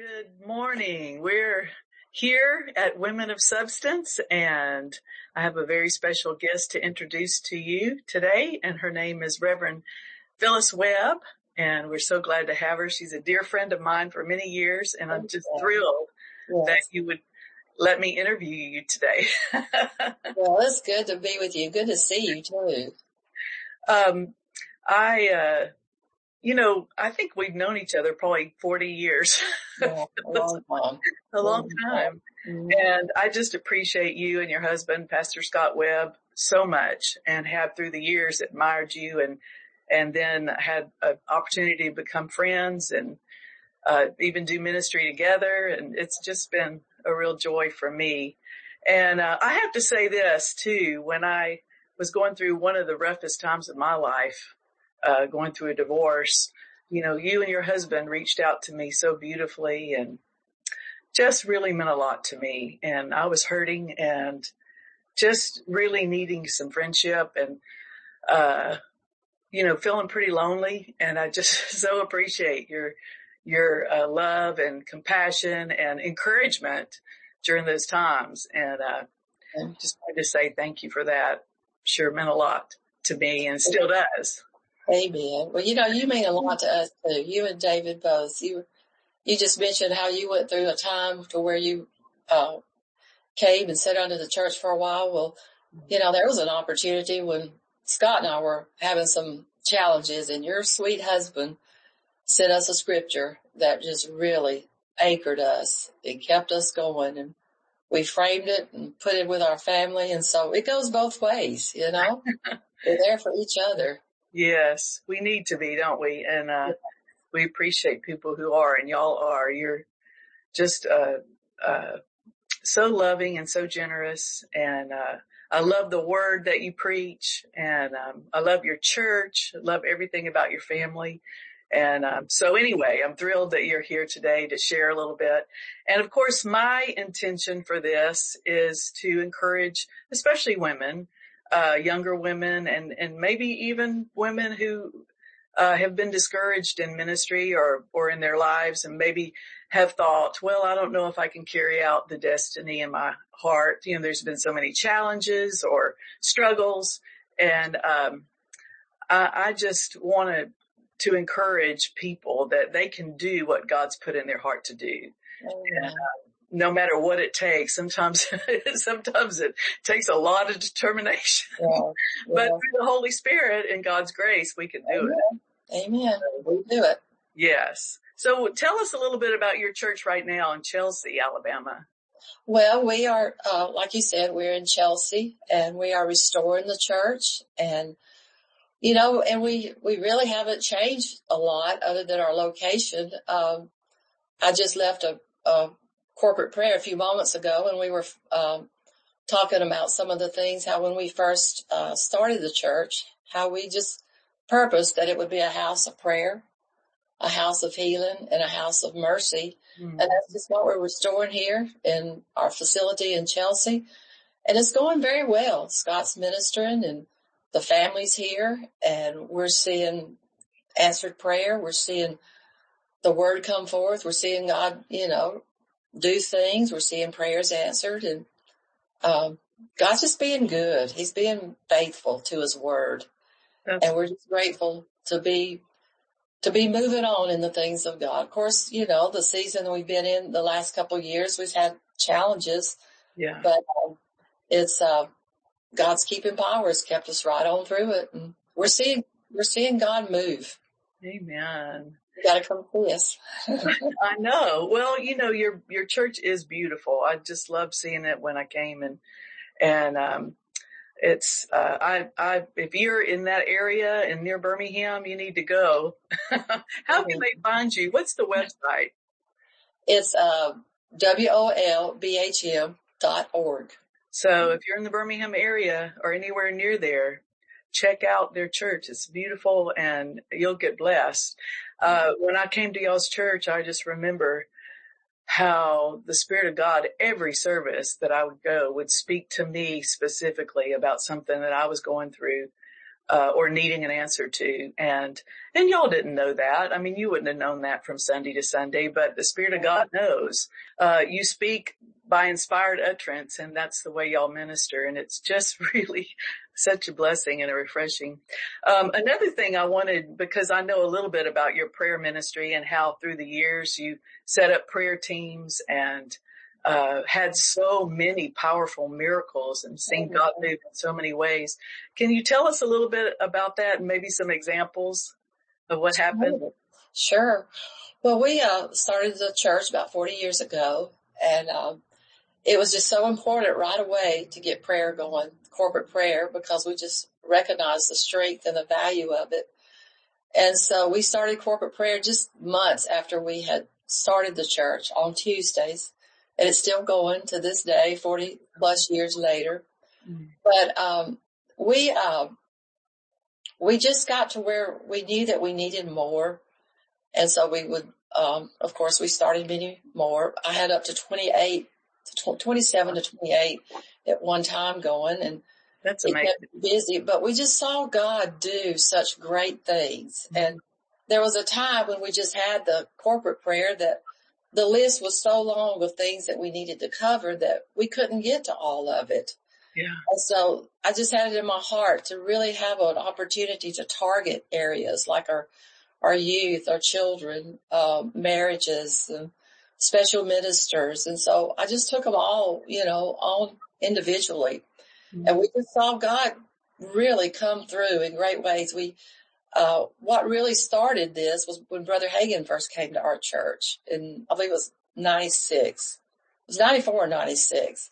Good morning. We're here at Women of Substance and I have a very special guest to introduce to you today and her name is Reverend Phyllis Webb and we're so glad to have her. She's a dear friend of mine for many years and I'm just thrilled yes. that you would let me interview you today. well, it's good to be with you. Good to see you too. Um, I, uh, you know, I think we've known each other probably 40 years. Yeah, a long time. a long time. Mm-hmm. And I just appreciate you and your husband, Pastor Scott Webb, so much and have through the years admired you and, and then had an opportunity to become friends and, uh, even do ministry together. And it's just been a real joy for me. And, uh, I have to say this too, when I was going through one of the roughest times of my life, uh, going through a divorce, you know, you and your husband reached out to me so beautifully and just really meant a lot to me. And I was hurting and just really needing some friendship and, uh, you know, feeling pretty lonely. And I just so appreciate your, your uh, love and compassion and encouragement during those times. And, uh, I just wanted to say thank you for that. Sure meant a lot to me and still does. Amen. Well, you know, you mean a lot to us too. You and David both. You, you just mentioned how you went through a time to where you, uh, came and sat under the church for a while. Well, you know, there was an opportunity when Scott and I were having some challenges and your sweet husband sent us a scripture that just really anchored us. It kept us going and we framed it and put it with our family. And so it goes both ways, you know, we're there for each other. Yes, we need to be, don't we? And, uh, we appreciate people who are and y'all are. You're just, uh, uh, so loving and so generous. And, uh, I love the word that you preach and, um, I love your church. I love everything about your family. And, um, so anyway, I'm thrilled that you're here today to share a little bit. And of course, my intention for this is to encourage, especially women, uh, younger women and, and maybe even women who, uh, have been discouraged in ministry or, or in their lives and maybe have thought, well, I don't know if I can carry out the destiny in my heart. You know, there's been so many challenges or struggles and, um, I, I just wanted to encourage people that they can do what God's put in their heart to do. And, uh, no matter what it takes. Sometimes, sometimes it takes a lot of determination, yeah, yeah. but through the Holy Spirit and God's grace, we can do Amen. it. Amen. We do it. Yes. So tell us a little bit about your church right now in Chelsea, Alabama. Well, we are, uh, like you said, we're in Chelsea and we are restoring the church and, you know, and we, we really haven't changed a lot other than our location. Um, I just left a, a corporate prayer a few moments ago and we were, um, talking about some of the things, how when we first, uh, started the church, how we just purposed that it would be a house of prayer, a house of healing and a house of mercy. Mm-hmm. And that's just what we're restoring here in our facility in Chelsea. And it's going very well. Scott's ministering and the families here and we're seeing answered prayer. We're seeing the word come forth. We're seeing God, you know, do things. We're seeing prayers answered and, um, God's just being good. He's being faithful to his word. That's and we're just grateful to be, to be moving on in the things of God. Of course, you know, the season we've been in the last couple of years, we've had challenges. Yeah. But um, it's, uh, God's keeping power has kept us right on through it. And we're seeing, we're seeing God move. Amen. You gotta come see us. I know. Well, you know, your, your church is beautiful. I just love seeing it when I came and, and, um, it's, uh, I, I, if you're in that area and near Birmingham, you need to go. How can they find you? What's the website? It's, uh, W-O-L-B-H-M dot org. So if you're in the Birmingham area or anywhere near there, check out their church. It's beautiful and you'll get blessed. Uh, when I came to y'all's church, I just remember how the Spirit of God, every service that I would go would speak to me specifically about something that I was going through. uh, or needing an answer to. And, and y'all didn't know that. I mean, you wouldn't have known that from Sunday to Sunday, but the Spirit of God knows. Uh, you speak by inspired utterance and that's the way y'all minister. And it's just really such a blessing and a refreshing. Um, another thing I wanted, because I know a little bit about your prayer ministry and how through the years you set up prayer teams and uh, had so many powerful miracles and seen mm-hmm. God move in so many ways. Can you tell us a little bit about that and maybe some examples of what happened? Sure. Well, we uh, started the church about 40 years ago and um, it was just so important right away to get prayer going, corporate prayer, because we just recognized the strength and the value of it. And so we started corporate prayer just months after we had started the church on Tuesdays and it's still going to this day, 40 plus years later. Mm-hmm. But, um, we, um, we just got to where we knew that we needed more. And so we would, um, of course we started many more. I had up to 28 to 27 to 28 at one time going and that's amazing. busy, but we just saw God do such great things. Mm-hmm. And there was a time when we just had the corporate prayer that the list was so long of things that we needed to cover that we couldn't get to all of it. Yeah. And so I just had it in my heart to really have an opportunity to target areas like our, our youth, our children, um, marriages and special ministers. And so I just took them all, you know, all individually mm-hmm. and we just saw God really come through in great ways. We, uh, what really started this was when Brother Hagin first came to our church and I believe it was 96. It was 94 or 96.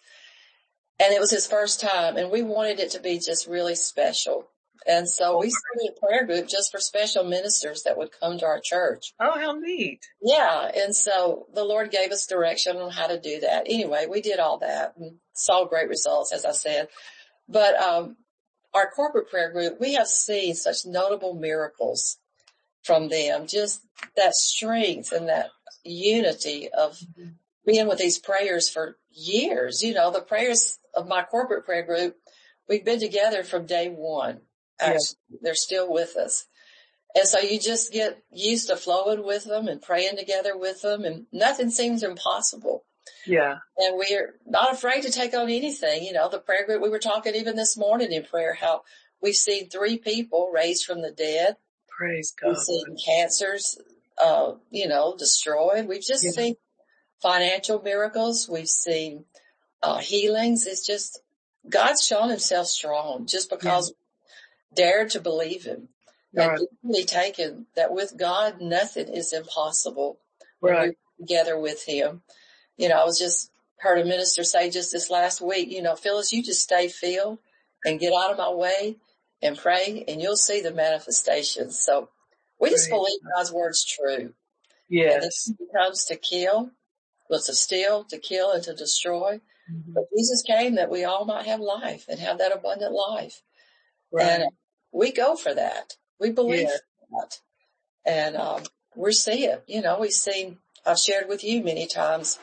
And it was his first time and we wanted it to be just really special. And so we started a prayer group just for special ministers that would come to our church. Oh, how neat. Yeah. And so the Lord gave us direction on how to do that. Anyway, we did all that and saw great results, as I said. But, um, our corporate prayer group, we have seen such notable miracles from them, just that strength and that unity of mm-hmm. being with these prayers for years. You know, the prayers of my corporate prayer group, we've been together from day one. Actually, yeah. they're still with us. And so you just get used to flowing with them and praying together with them and nothing seems impossible. Yeah. And we're not afraid to take on anything. You know, the prayer group, we were talking even this morning in prayer, how we've seen three people raised from the dead. Praise God. We've seen cancers, uh, you know, destroyed. We've just yeah. seen financial miracles. We've seen, uh, healings. It's just, God's shown himself strong just because yeah. Dared to believe him. Right. And really taken that with God, nothing is impossible. Right. together with him you know, I was just heard a minister say just this last week, you know, Phyllis, you just stay filled and get out of my way and pray and you'll see the manifestations. So we just believe God's word's true. Yes. And comes to kill, was to steal, to kill and to destroy. Mm-hmm. But Jesus came that we all might have life and have that abundant life. Right. And we go for that. We believe that. And, um, we see it, you know, we've seen, I've shared with you many times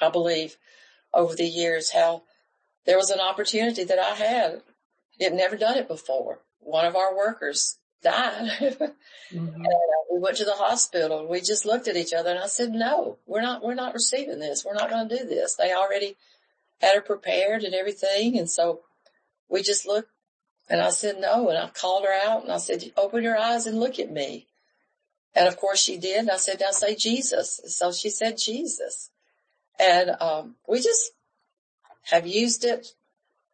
I believe over the years how there was an opportunity that I had. It never done it before. One of our workers died mm-hmm. and uh, we went to the hospital and we just looked at each other and I said, no, we're not, we're not receiving this. We're not going to do this. They already had her prepared and everything. And so we just looked and I said, no. And I called her out and I said, open your eyes and look at me. And of course she did. And I said, now say Jesus. So she said Jesus. And um, we just have used it,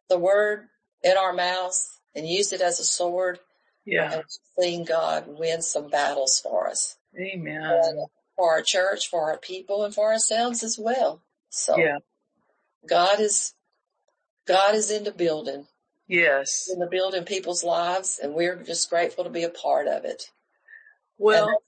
the word in our mouths and used it as a sword. Yeah. And seen God win some battles for us. Amen. And for our church, for our people and for ourselves as well. So yeah. God is, God is in the building. Yes. In the building people's lives and we're just grateful to be a part of it. Well,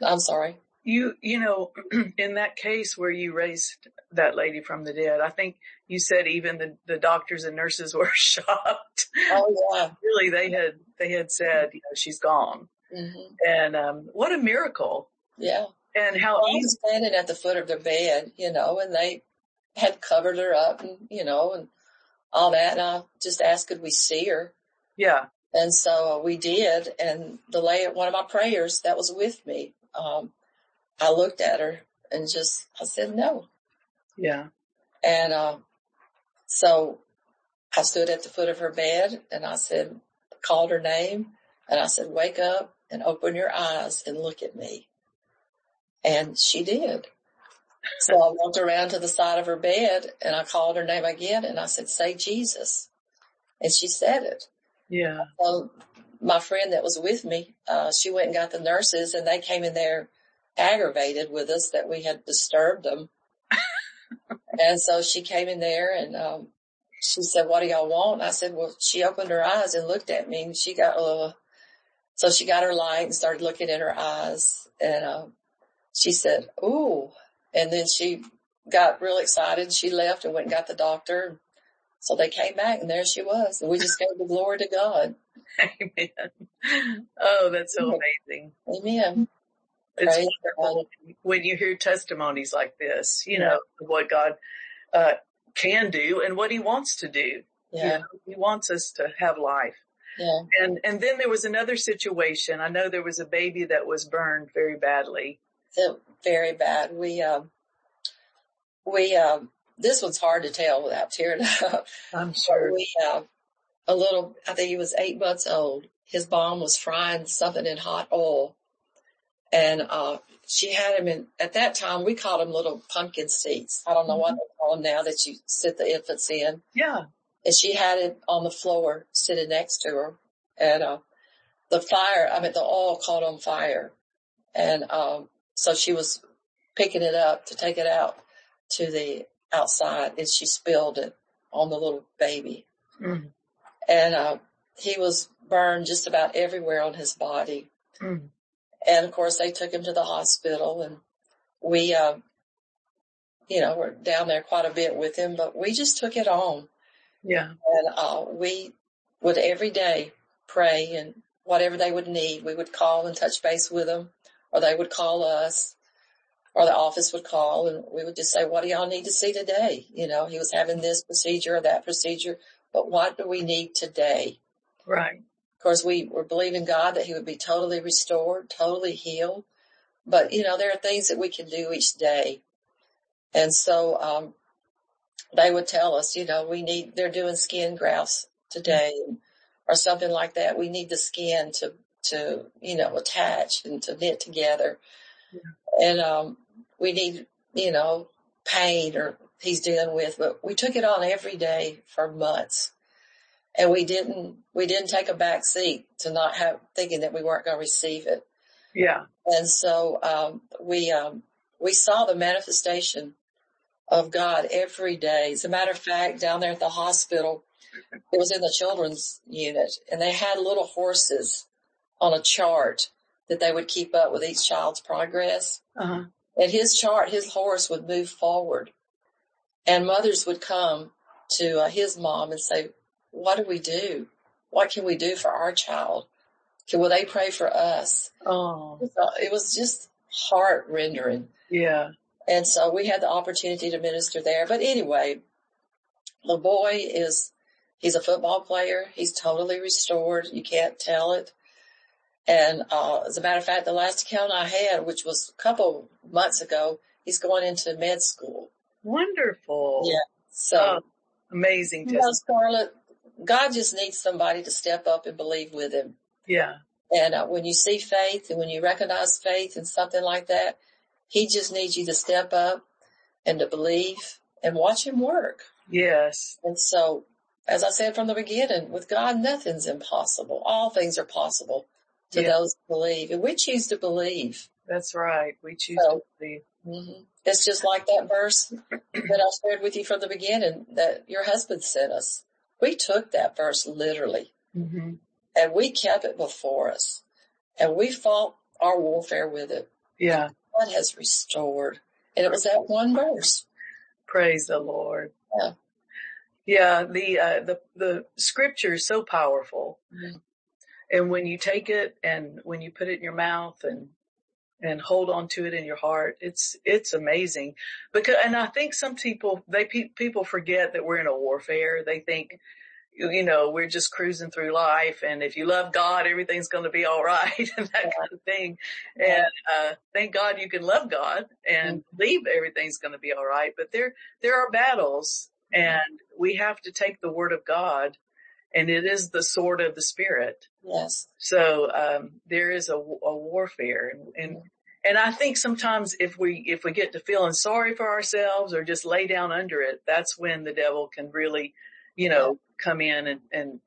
I'm sorry. You, you know, in that case where you raised that lady from the dead, I think you said even the, the doctors and nurses were shocked. Oh yeah. really, they had, they had said, you know, she's gone. Mm-hmm. And, um, what a miracle. Yeah. And how well, I was standing at the foot of their bed, you know, and they had covered her up and, you know, and all that. And I just asked, could we see her? Yeah. And so we did. And the lay one of my prayers that was with me, um, I looked at her and just, I said, no. Yeah. And, uh, so I stood at the foot of her bed and I said, called her name and I said, wake up and open your eyes and look at me. And she did. So I walked around to the side of her bed and I called her name again and I said, say Jesus. And she said it. Yeah. Well, my friend that was with me, uh, she went and got the nurses and they came in there aggravated with us that we had disturbed them. and so she came in there and, um, she said, what do y'all want? And I said, well, she opened her eyes and looked at me and she got a little, so she got her light and started looking in her eyes and, um, she said, ooh, and then she got real excited. She left and went and got the doctor. So they came back and there she was. And we just gave the glory to God. Amen. Oh, that's so amazing. Amen. It's Praise wonderful God. when you hear testimonies like this, you yeah. know, what God, uh, can do and what he wants to do. Yeah. You know, he wants us to have life. Yeah. And, and then there was another situation. I know there was a baby that was burned very badly. Very bad. We, um, we, um, this one's hard to tell without tearing up. I'm sure. We, uh, a little, I think he was eight months old. His mom was frying something in hot oil and, uh, she had him in, at that time we called them little pumpkin seats. I don't know mm-hmm. what they call them now that you sit the infants in. Yeah. And she had it on the floor sitting next to her and, uh, the fire, I mean, the oil caught on fire and, um, so she was picking it up to take it out to the outside and she spilled it on the little baby. Mm-hmm. And, uh, he was burned just about everywhere on his body. Mm-hmm. And of course they took him to the hospital and we, uh, you know, were down there quite a bit with him, but we just took it on. Yeah. And, uh, we would every day pray and whatever they would need, we would call and touch base with them or they would call us or the office would call and we would just say, what do y'all need to see today? You know, he was having this procedure or that procedure, but what do we need today? Right. Of course, we were believing God that he would be totally restored, totally healed. But, you know, there are things that we can do each day. And so, um, they would tell us, you know, we need, they're doing skin grafts today or something like that. We need the skin to, to, you know, attach and to knit together. Yeah. And, um, we need, you know, pain or he's dealing with, but we took it on every day for months and we didn't, we didn't take a back seat to not have thinking that we weren't going to receive it. Yeah. And so, um, we, um, we saw the manifestation of God every day. As a matter of fact, down there at the hospital, it was in the children's unit and they had little horses on a chart that they would keep up with each child's progress. Uh-huh. And his chart, his horse would move forward and mothers would come to uh, his mom and say, what do we do? What can we do for our child? Can, will they pray for us? Oh, it was just heart rendering. Yeah. And so we had the opportunity to minister there. But anyway, the boy is, he's a football player. He's totally restored. You can't tell it. And, uh, as a matter of fact, the last account I had, which was a couple months ago, he's going into med school. Wonderful. Yeah. So oh, amazing. You know, Scarlett, God just needs somebody to step up and believe with him. Yeah. And uh, when you see faith and when you recognize faith and something like that, he just needs you to step up and to believe and watch him work. Yes. And so, as I said from the beginning, with God, nothing's impossible. All things are possible to yeah. those who believe and we choose to believe. That's right. We choose so, to believe. Mm-hmm. It's just like that verse that I shared with you from the beginning that your husband sent us. We took that verse literally mm-hmm. and we kept it before us and we fought our warfare with it. Yeah. God has restored. And it was that one verse. Praise the Lord. Yeah. Yeah. The, uh, the, the scripture is so powerful. Mm-hmm. And when you take it and when you put it in your mouth and and hold on to it in your heart. It's, it's amazing because, and I think some people, they, pe- people forget that we're in a warfare. They think, you know, we're just cruising through life. And if you love God, everything's going to be all right and that kind of thing. And, uh, thank God you can love God and believe everything's going to be all right. But there, there are battles and we have to take the word of God and it is the sword of the spirit. Yes. So, um, there is a, a warfare and, and, and I think sometimes if we, if we get to feeling sorry for ourselves or just lay down under it, that's when the devil can really, you know, come in and, and,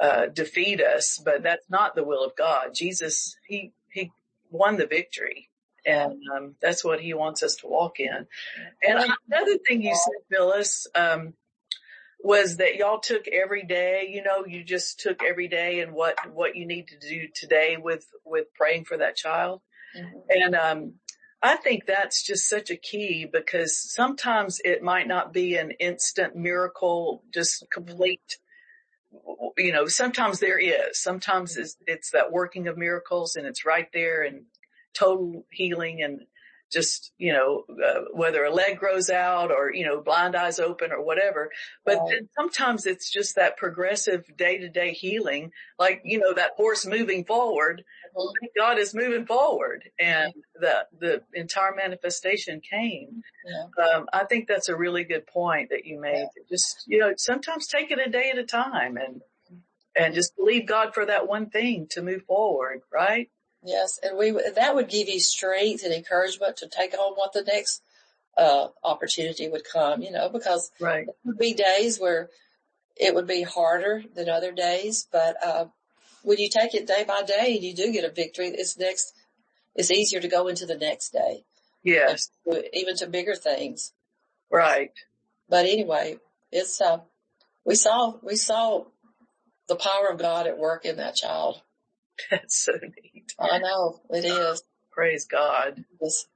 uh, defeat us, but that's not the will of God. Jesus, he, he won the victory and, um, that's what he wants us to walk in. And another thing you said, Phyllis, um, was that y'all took every day, you know, you just took every day and what, what you need to do today with, with praying for that child. Mm-hmm. And, um, I think that's just such a key because sometimes it might not be an instant miracle, just complete, you know, sometimes there is, sometimes it's, it's that working of miracles and it's right there and total healing and just, you know, uh, whether a leg grows out or, you know, blind eyes open or whatever. But right. then sometimes it's just that progressive day to day healing, like, you know, that horse moving forward. Mm-hmm. God is moving forward and the, the entire manifestation came. Yeah. Um, I think that's a really good point that you made. Yeah. Just, you know, sometimes take it a day at a time and, and just believe God for that one thing to move forward, right? Yes, and we that would give you strength and encouragement to take on what the next uh, opportunity would come. You know, because right. there would be days where it would be harder than other days, but uh, when you take it day by day and you do get a victory, it's next. It's easier to go into the next day. Yes, even to bigger things. Right. But anyway, it's uh, we saw we saw the power of God at work in that child. That's so neat. I know it is. Praise God. It's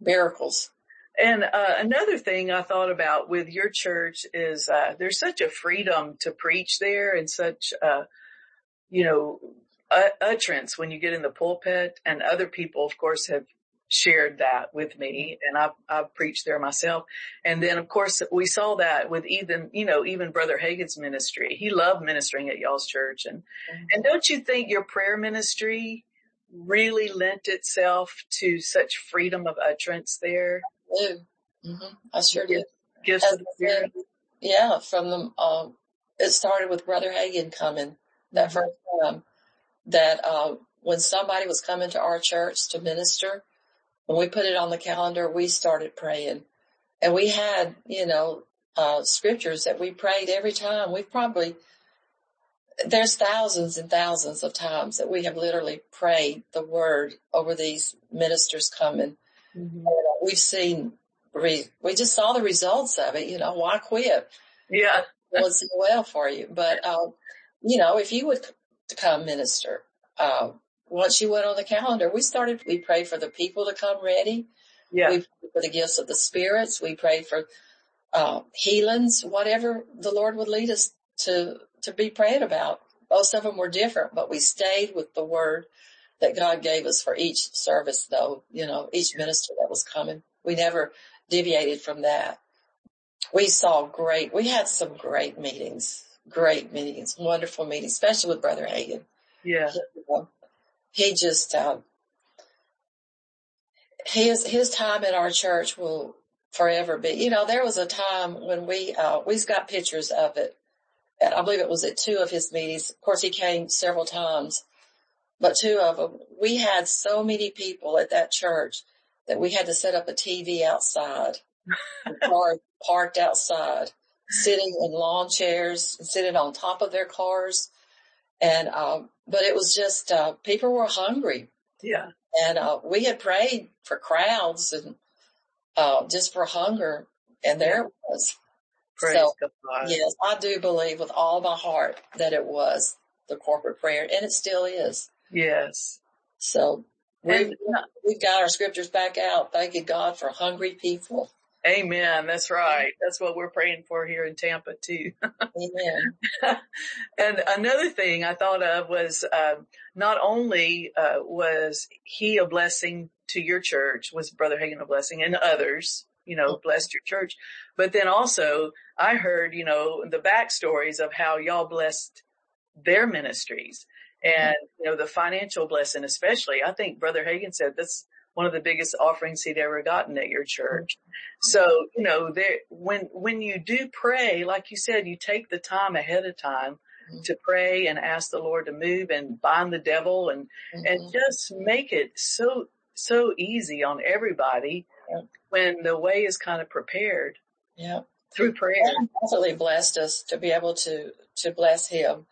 miracles. And uh, another thing I thought about with your church is uh, there's such a freedom to preach there and such, uh, you know, utterance when you get in the pulpit. And other people, of course, have shared that with me and I've, I've preached there myself. And then of course we saw that with even, you know, even brother Hagin's ministry. He loved ministering at y'all's church. And, mm-hmm. and don't you think your prayer ministry really lent itself to such freedom of utterance there? Mm-hmm. I sure did. Gifts of the Spirit. Yeah, from the, um, it started with brother Hagin coming that mm-hmm. first time that, uh, when somebody was coming to our church to minister, when we put it on the calendar, we started praying and we had, you know, uh, scriptures that we prayed every time. We've probably, there's thousands and thousands of times that we have literally prayed the word over these ministers coming. Mm-hmm. we've seen, we just saw the results of it, you know, why quit? Yeah. It was well for you. But, uh, you know, if you would come minister, uh, once you went on the calendar, we started, we prayed for the people to come ready. Yeah. We prayed for the gifts of the spirits. We prayed for, uh, healings, whatever the Lord would lead us to, to be praying about. Most of them were different, but we stayed with the word that God gave us for each service though, you know, each minister that was coming. We never deviated from that. We saw great, we had some great meetings, great meetings, wonderful meetings, especially with Brother Hagin. Yeah he just, uh, his, his time at our church will forever be, you know, there was a time when we, uh, we've got pictures of it. I believe it was at two of his meetings. Of course, he came several times, but two of them, we had so many people at that church that we had to set up a TV outside, car parked outside, sitting in lawn chairs and sitting on top of their cars. And, um, but it was just, uh, people were hungry. Yeah. And, uh, we had prayed for crowds and, uh, just for hunger and there it was. Praise so, God. Yes, I do believe with all my heart that it was the corporate prayer and it still is. Yes. So we've, we've got our scriptures back out. Thank you God for hungry people. Amen. That's right. That's what we're praying for here in Tampa too. Amen. and another thing I thought of was, uh, not only, uh, was he a blessing to your church, was Brother Hagin a blessing and others, you know, blessed your church. But then also I heard, you know, the backstories of how y'all blessed their ministries and, you know, the financial blessing, especially. I think Brother Hagin said that's one of the biggest offerings he'd ever gotten at your church. So, you know, there, when, when you do pray, like you said, you take the time ahead of time to pray and ask the Lord to move and bind the devil and, mm-hmm. and just make it so, so easy on everybody yep. when the way is kind of prepared. Yeah. Through prayer. That definitely blessed us to be able to, to bless him.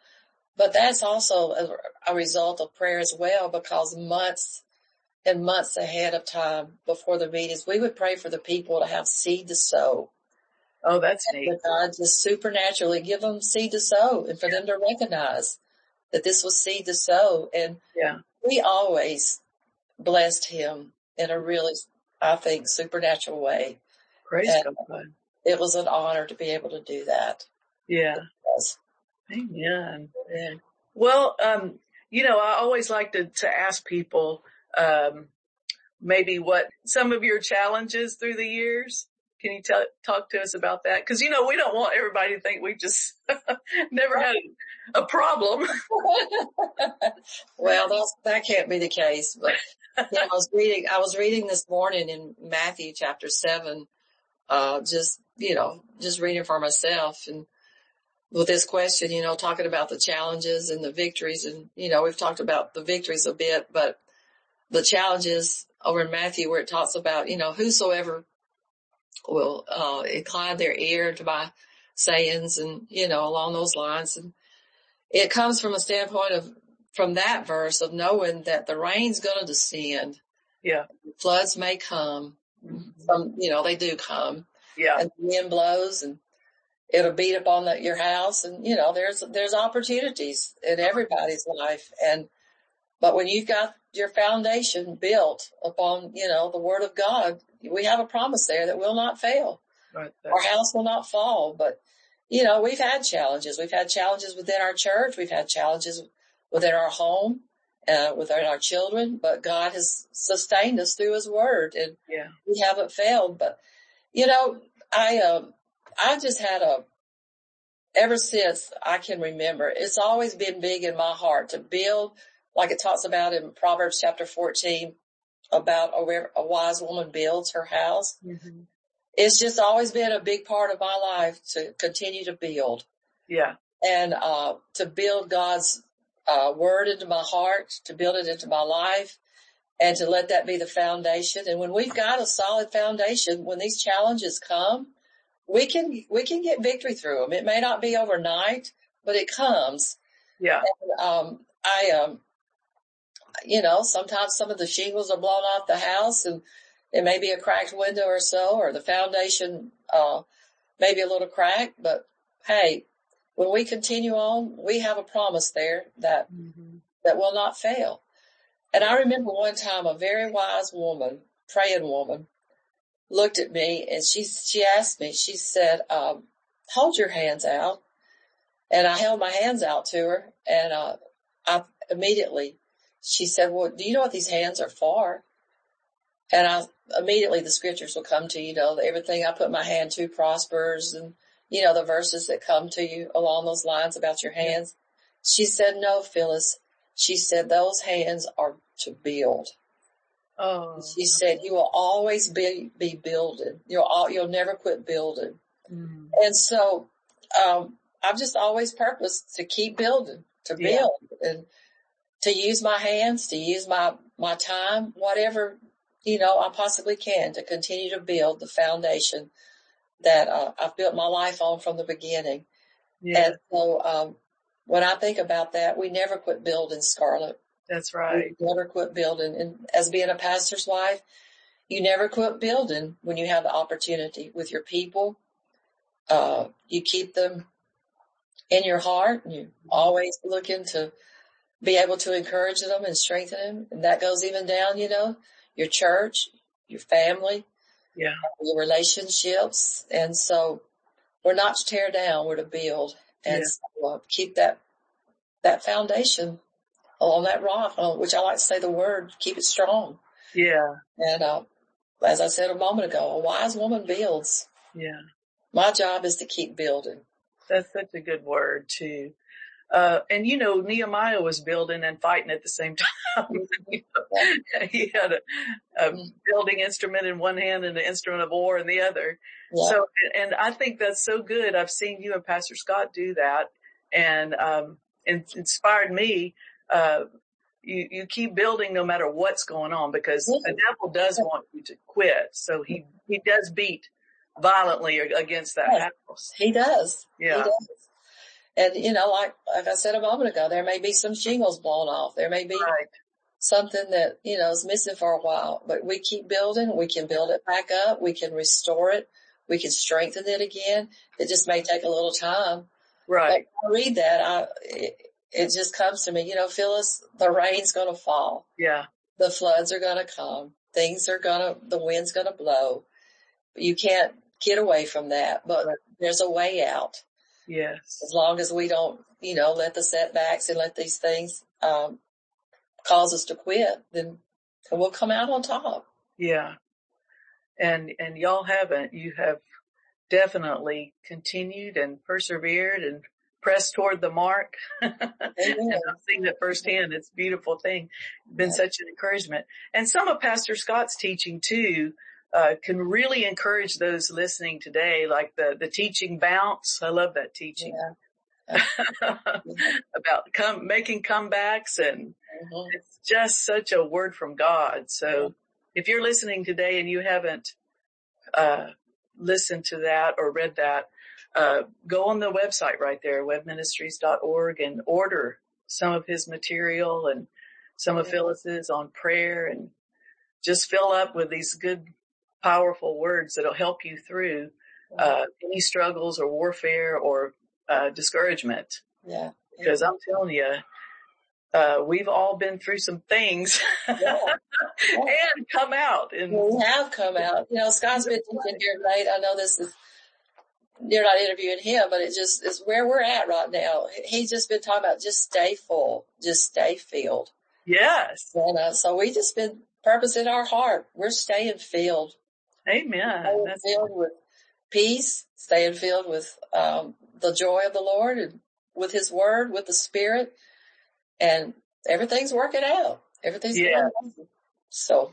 But that's also a, a result of prayer as well because months and months ahead of time before the meetings, we would pray for the people to have seed to sow. Oh, that's and neat. God just supernaturally give them seed to sow and for yeah. them to recognize that this was seed to sow. And yeah. we always blessed him in a really, I think, supernatural way. Praise and God. It was an honor to be able to do that. Yeah. Amen. Yeah. Well, um, you know, I always like to, to ask people, um, maybe what some of your challenges through the years. Can you t- talk to us about that? Cause you know, we don't want everybody to think we just never had a problem. well, that's, that can't be the case, but I was reading, I was reading this morning in Matthew chapter seven, uh, just, you know, just reading for myself and with this question, you know, talking about the challenges and the victories and, you know, we've talked about the victories a bit, but the challenges over in Matthew where it talks about, you know, whosoever will, uh, incline their ear to my sayings and, you know, along those lines. And it comes from a standpoint of, from that verse of knowing that the rain's going to descend. Yeah. Floods may come. Some, you know, they do come. Yeah. And the wind blows and it'll beat up on the, your house and, you know, there's, there's opportunities in everybody's life. And, but when you've got your foundation built upon, you know, the word of God, we have a promise there that will not fail. Right. Our house will not fall, but you know, we've had challenges. We've had challenges within our church. We've had challenges within our home, uh, within our children, but God has sustained us through his word and yeah. we haven't failed. But, you know, I, um, I just had a, ever since I can remember, it's always been big in my heart to build, like it talks about in Proverbs chapter 14 about a, a wise woman builds her house. Mm-hmm. It's just always been a big part of my life to continue to build. Yeah. And, uh, to build God's, uh, word into my heart, to build it into my life and to let that be the foundation. And when we've got a solid foundation, when these challenges come, we can, we can get victory through them. It may not be overnight, but it comes. Yeah. And, um, I, um, you know, sometimes some of the shingles are blown off the house and it may be a cracked window or so, or the foundation, uh, maybe a little cracked, but hey, when we continue on, we have a promise there that, mm-hmm. that will not fail. And I remember one time a very wise woman, praying woman, looked at me and she, she asked me, she said, um, hold your hands out. And I held my hands out to her and, uh, I immediately, she said, well, do you know what these hands are for? And I immediately the scriptures will come to you, you know, everything I put my hand to prospers and, you know, the verses that come to you along those lines about your hands. She said, no, Phyllis. She said, those hands are to build. Oh. She said, you will always be, be building. You'll all, you'll never quit building. Mm. And so, um, I've just always purposed to keep building, to build yeah. and to use my hands, to use my, my time, whatever, you know, I possibly can to continue to build the foundation that uh, I've built my life on from the beginning. Yeah. And so, um, when I think about that, we never quit building Scarlett. That's right. We never quit building. And as being a pastor's wife, you never quit building when you have the opportunity with your people. Uh, you keep them in your heart and you always looking to be able to encourage them and strengthen them. And that goes even down, you know, your church, your family, yeah, your relationships. And so we're not to tear down, we're to build and yeah. so, uh, keep that, that foundation on that rock, uh, which I like to say the word, keep it strong. Yeah. And, uh, as I said a moment ago, a wise woman builds. Yeah. My job is to keep building. That's such a good word too. Uh, and you know, Nehemiah was building and fighting at the same time. he had a, a, mm-hmm. building instrument in one hand and an instrument of war in the other. Yeah. So, and I think that's so good. I've seen you and Pastor Scott do that and, um, it inspired me, uh, you, you keep building no matter what's going on because the devil does want you to quit. So he, he does beat violently against that yes, house. He does. Yeah. He does. And you know, like, like I said a moment ago, there may be some shingles blown off. There may be right. something that, you know, is missing for a while, but we keep building. We can build it back up. We can restore it. We can strengthen it again. It just may take a little time. Right. But I read that. I, it, it just comes to me, you know, Phyllis, the rain's going to fall. Yeah. The floods are going to come. Things are going to, the wind's going to blow. You can't get away from that, but right. there's a way out. Yes. As long as we don't, you know, let the setbacks and let these things, um, cause us to quit, then we'll come out on top. Yeah. And, and y'all haven't, you have definitely continued and persevered and pressed toward the mark. and I've seen that firsthand. It's a beautiful thing. Been such an encouragement. And some of Pastor Scott's teaching too, uh, can really encourage those listening today, like the, the teaching bounce. I love that teaching. Yeah. about come, making comebacks and mm-hmm. it's just such a word from God. So if you're listening today and you haven't, uh, listened to that or read that, uh, go on the website right there, webbministries.org and order some of his material and some of Phyllis's on prayer and just fill up with these good, powerful words that'll help you through, uh, any struggles or warfare or, uh, discouragement. Yeah. Because I'm telling you, uh, we've all been through some things yeah. Yeah. and come out. And we have come out. You know, Scott's been teaching here late. I know this is you're not interviewing him, but it just is where we're at right now. He's just been talking about just stay full, just stay filled. Yes. And uh, so we just been purpose in our heart. We're staying filled. Amen. Staying That's filled with peace, staying filled with um, the joy of the Lord and with His Word, with the Spirit, and everything's working out. Everything's yeah. So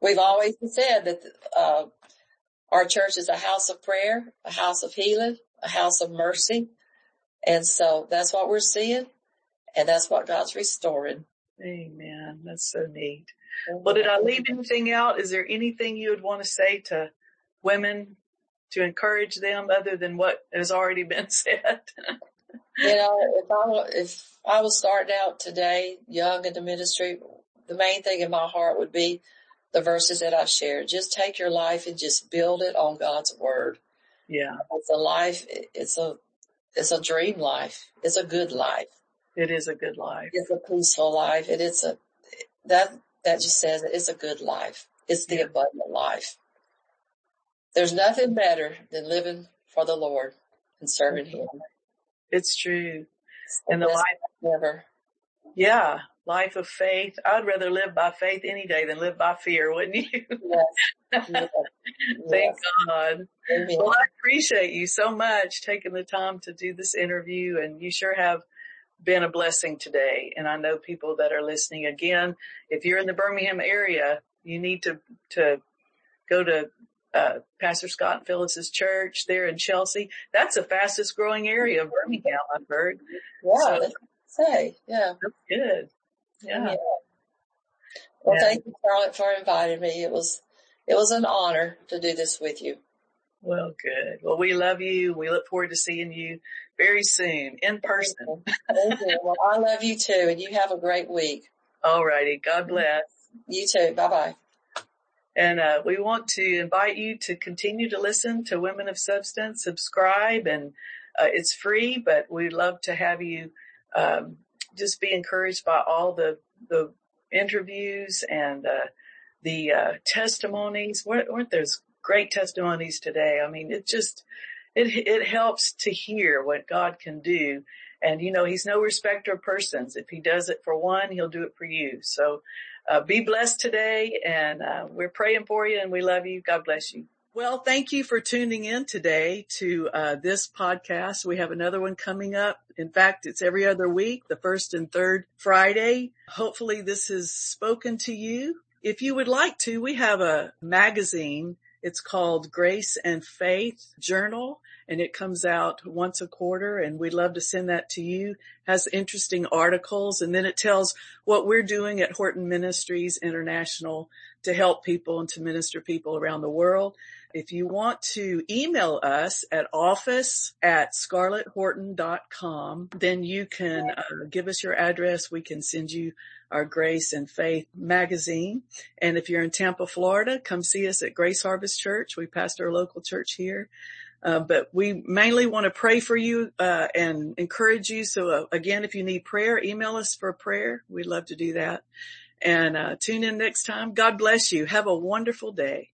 we've always said that uh, our church is a house of prayer, a house of healing, a house of mercy. And so that's what we're seeing. And that's what God's restoring. Amen. That's so neat. Well, did I leave anything out? Is there anything you would want to say to women to encourage them other than what has already been said? you know, if I, if I was starting out today young in the ministry, the main thing in my heart would be the verses that I've shared. Just take your life and just build it on God's word. Yeah. It's a life. It's a, it's a dream life. It's a good life. It is a good life. It's a peaceful life. It's a, that, that just says it's a good life. It's the abundant life. There's nothing better than living for the Lord and serving mm-hmm. Him. It's true. It's and the life ever. Yeah life of faith. I'd rather live by faith any day than live by fear, wouldn't you? Yes. yes. Thank God. Amen. Well, I appreciate you so much taking the time to do this interview and you sure have been a blessing today. And I know people that are listening again, if you're in the Birmingham area, you need to, to go to uh, Pastor Scott and Phyllis's church there in Chelsea. That's the fastest growing area of Birmingham, I've heard. Yeah, so, say, yeah. That's good. Yeah. Well, yeah. thank you, Scarlett, for inviting me. It was, it was an honor to do this with you. Well, good. Well, we love you. We look forward to seeing you very soon in person. Thank you. Well, I love you too, and you have a great week. All righty. God bless. You too. Bye bye. And uh, we want to invite you to continue to listen to Women of Substance, subscribe, and uh, it's free, but we'd love to have you um, just be encouraged by all the, the interviews and, uh, the, uh, testimonies. Weren't, weren't those great testimonies today? I mean, it just, it, it helps to hear what God can do. And you know, he's no respecter of persons. If he does it for one, he'll do it for you. So, uh, be blessed today and, uh, we're praying for you and we love you. God bless you. Well, thank you for tuning in today to uh, this podcast. We have another one coming up. In fact, it's every other week, the first and third Friday. Hopefully this has spoken to you. If you would like to, we have a magazine. It's called Grace and Faith Journal and it comes out once a quarter and we'd love to send that to you. Has interesting articles and then it tells what we're doing at Horton Ministries International to help people and to minister people around the world. If you want to email us at office at scarletthorton.com, then you can uh, give us your address. We can send you our Grace and Faith magazine. And if you're in Tampa, Florida, come see us at Grace Harvest Church. We pastor a local church here. Uh, but we mainly want to pray for you uh, and encourage you. So uh, again, if you need prayer, email us for a prayer. We'd love to do that. And uh, tune in next time. God bless you. Have a wonderful day.